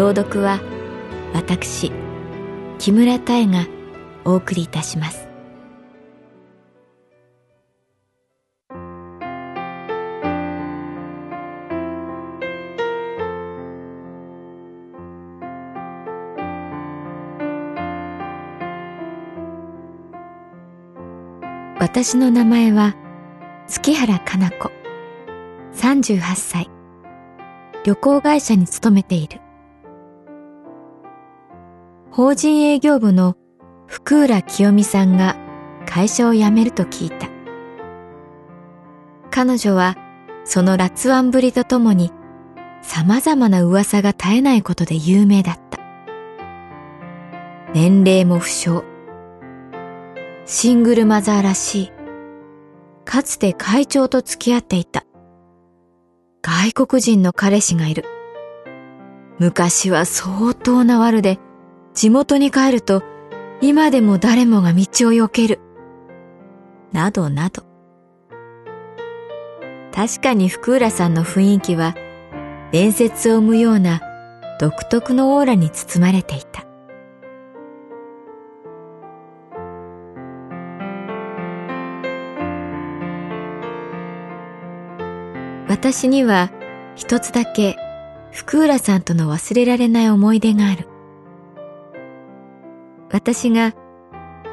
朗読は私木村多江がお送りいたします。私の名前は月原かな子38歳。旅行会社に勤めている。法人営業部の福浦清美さんが会社を辞めると聞いた彼女はその辣腕ぶりとともに様々な噂が絶えないことで有名だった年齢も不詳シングルマザーらしい。かつて会長と付き合っていた。外国人の彼氏がいる。昔は相当な悪で、地元に帰ると今でも誰もが道を避ける。などなど。確かに福浦さんの雰囲気は伝説を生むような独特のオーラに包まれていた。私には一つだけ福浦さんとの忘れられない思い出がある。私が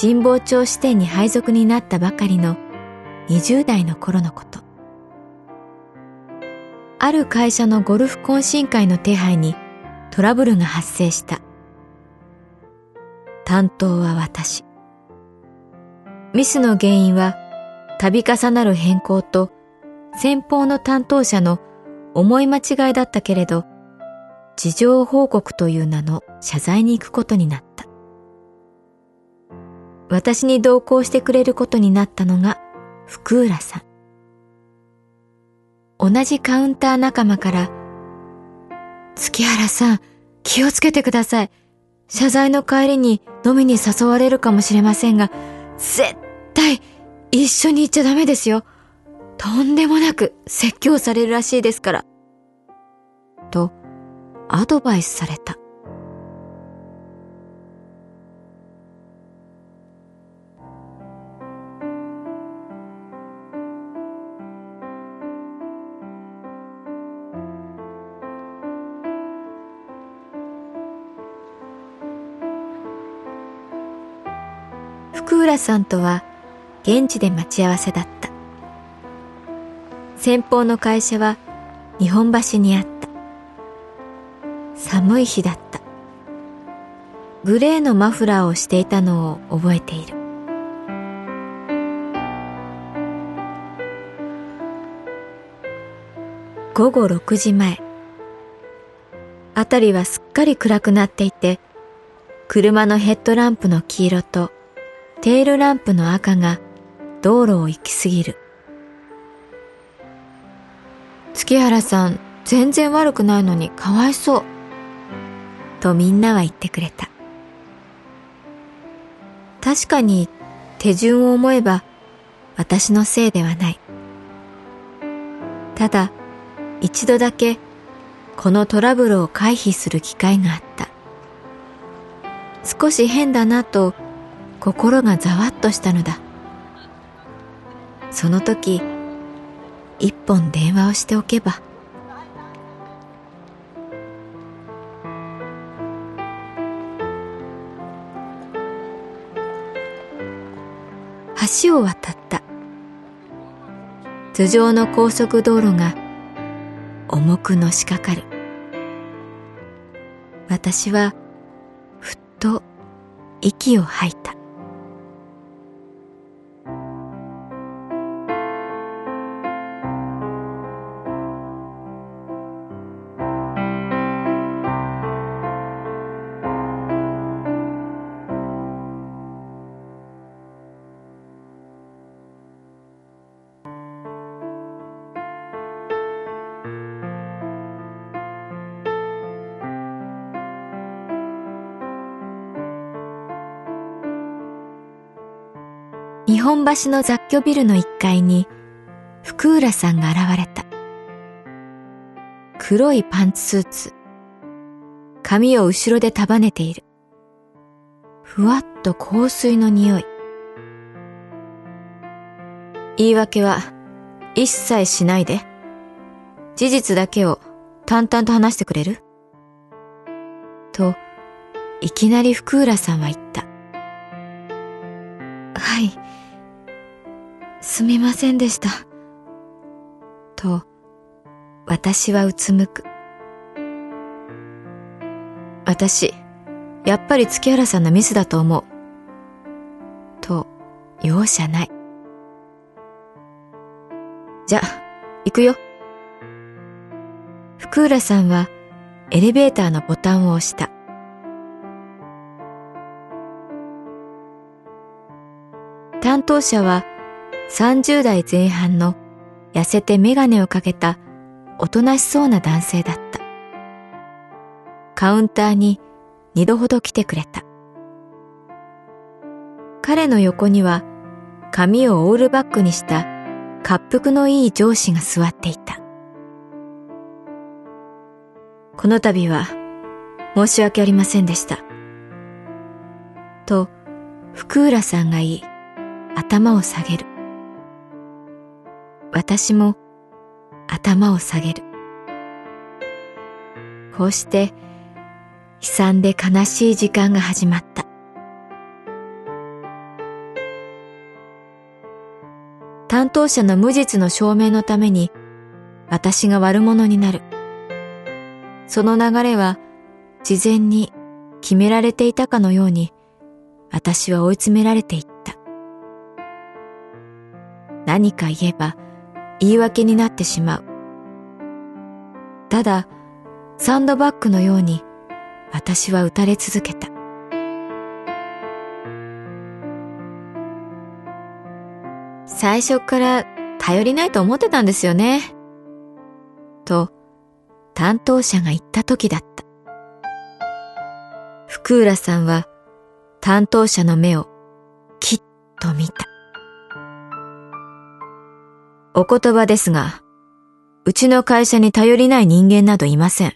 神保町支店に配属になったばかりの20代の頃のこと。ある会社のゴルフ懇親会の手配にトラブルが発生した。担当は私。ミスの原因は度重なる変更と先方の担当者の思い間違いだったけれど、事情報告という名の謝罪に行くことになった。私に同行してくれることになったのが福浦さん。同じカウンター仲間から、月原さん、気をつけてください。謝罪の帰りに飲みに誘われるかもしれませんが、絶対一緒に行っちゃダメですよ。とんでもなく説教されるらしいですから。と、アドバイスされた。福浦さんとは現地で待ち合わせだった。先方の会社は日本橋にあった。寒い日だった。グレーのマフラーをしていたのを覚えている。午後6時前。あたりはすっかり暗くなっていて、車のヘッドランプの黄色とテールランプの赤が道路を行き過ぎる。月原さん、全然悪くないのにかわいそう。とみんなは言ってくれた。確かに手順を思えば私のせいではない。ただ、一度だけこのトラブルを回避する機会があった。少し変だなと心がざわっとしたのだ。その時一本電話をしておけば。橋を渡った。頭上の高速道路が重くのしかかる。私はふっと息を吐いた。日本橋の雑居ビルの1階に福浦さんが現れた。黒いパンツスーツ。髪を後ろで束ねている。ふわっと香水の匂い。言い訳は一切しないで。事実だけを淡々と話してくれる？と、いきなり福浦さんは言った。い。すみませんでした。と、私はうつむく。私、やっぱり月原さんのミスだと思う。と、容赦ない。じゃ、行くよ。福浦さんはエレベーターのボタンを押した。担当者は30代前半の痩せてメガネをかけたおとなしそうな男性だった。カウンターに二度ほど来てくれた。彼の横には髪をオールバックにした滑腹のいい上司が座っていた。この度は申し訳ありませんでした。と福浦さんが言い頭を下げる。私も頭を下げる。こうして悲惨で悲しい時間が始まった。担当者の無実の証明のために私が悪者になる。その流れは事前に決められていたかのように私は追い詰められていった。何か言えば言い訳になってしまう。ただ、サンドバッグのように私は打たれ続けた。最初から頼りないと思ってたんですよね。と、担当者が言った時だった。福浦さんは担当者の目をきっと見た。お言葉ですが、うちの会社に頼りない人間などいません。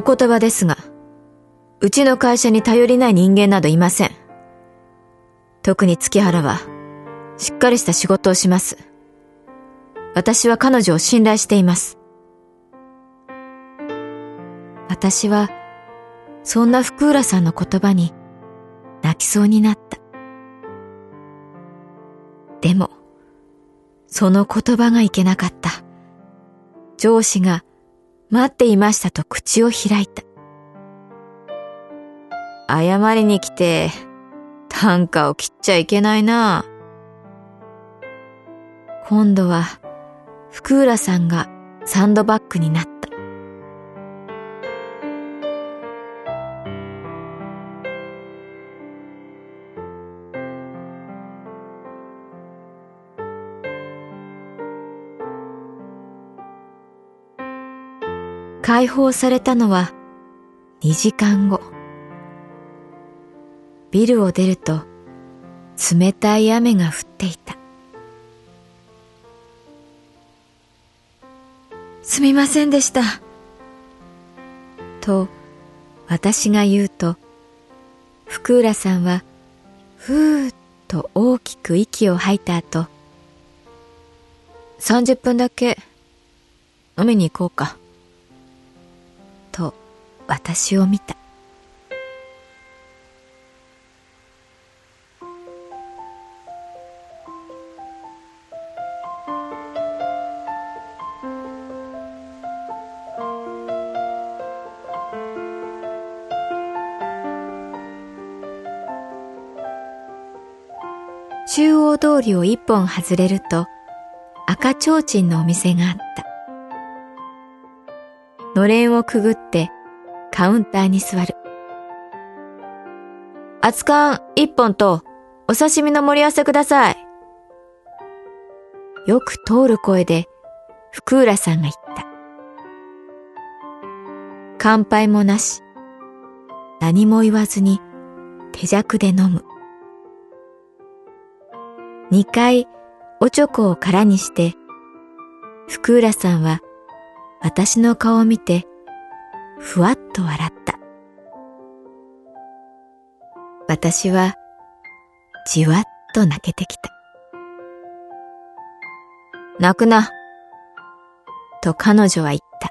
お言葉ですが、うちの会社に頼りない人間などいません。特に月原は、しっかりした仕事をします。私は彼女を信頼しています。私は、そんな福浦さんの言葉に、泣きそうになった。でも、その言葉がいけなかった。上司が待っていましたと口を開いた。謝りに来て、短歌を切っちゃいけないな。今度は、福浦さんがサンドバッグになった。解放されたのは2時間後。ビルを出ると冷たい雨が降っていた。すみませんでした。と、私が言うと、福浦さんは、ふーっと大きく息を吐いた後、30分だけ飲みに行こうか。と、私を見た。中央通りを一本外れると赤ちょうちんのお店があった。のれんをくぐってカウンターに座る。熱燗一本とお刺身の盛り合わせください。よく通る声で福浦さんが言った。乾杯もなし、何も言わずに手酌で飲む。二回おちょこを空にして、福浦さんは私の顔を見てふわっと笑った。私はじわっと泣けてきた。泣くな、と彼女は言った。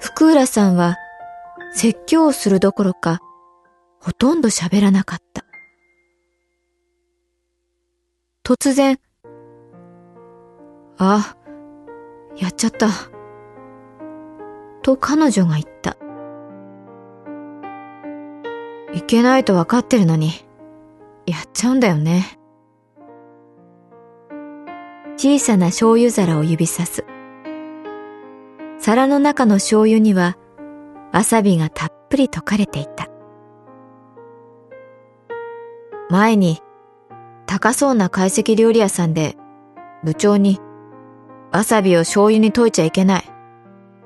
福浦さんは説教をするどころかほとんど喋らなかった。突然、あ、やっちゃった。と彼女が言った。いけないとわかってるのに、やっちゃうんだよね。小さな醤油皿を指さす。皿の中の醤油には、わさびがたっぷり溶かれていた。前に高そうな懐石料理屋さんで部長にわさびを醤油に溶いちゃいけない。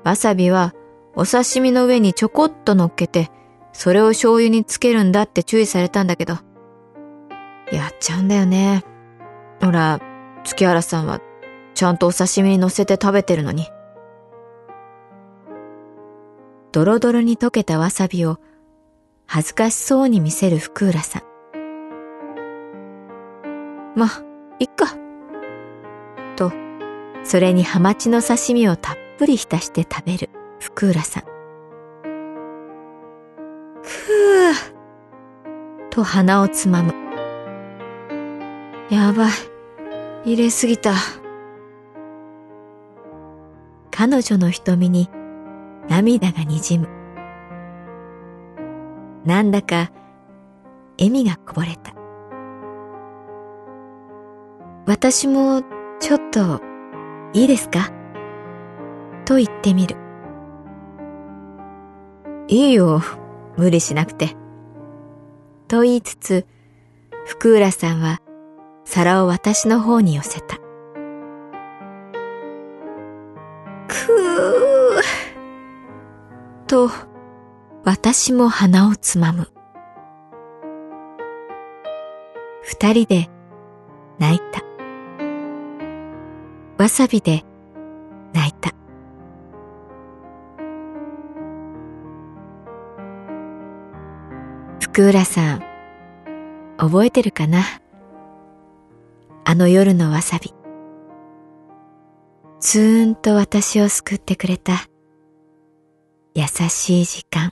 わさびはお刺身の上にちょこっと乗っけてそれを醤油につけるんだって注意されたんだけどやっちゃうんだよね。ほら、月原さんはちゃんとお刺身に乗せて食べてるのに。ドロドロに溶けたわさびを恥ずかしそうに見せる福浦さん。ま、いっか。と、それにハマチの刺身をたっぷり浸して食べる福浦さん。ふぅ、と鼻をつまむ。やばい。入れすぎた。彼女の瞳に涙がにじむ。なんだか笑みがこぼれた。私もちょっといいですか？と言ってみる。いいよ、無理しなくて。と言いつつ、福浦さんは皿を私の方に寄せた。くーと、私も鼻をつまむ。二人で泣いた。わさびで泣いた。福浦さん、覚えてるかな？あの夜のわさび。つーんと私を救ってくれた優しい時間。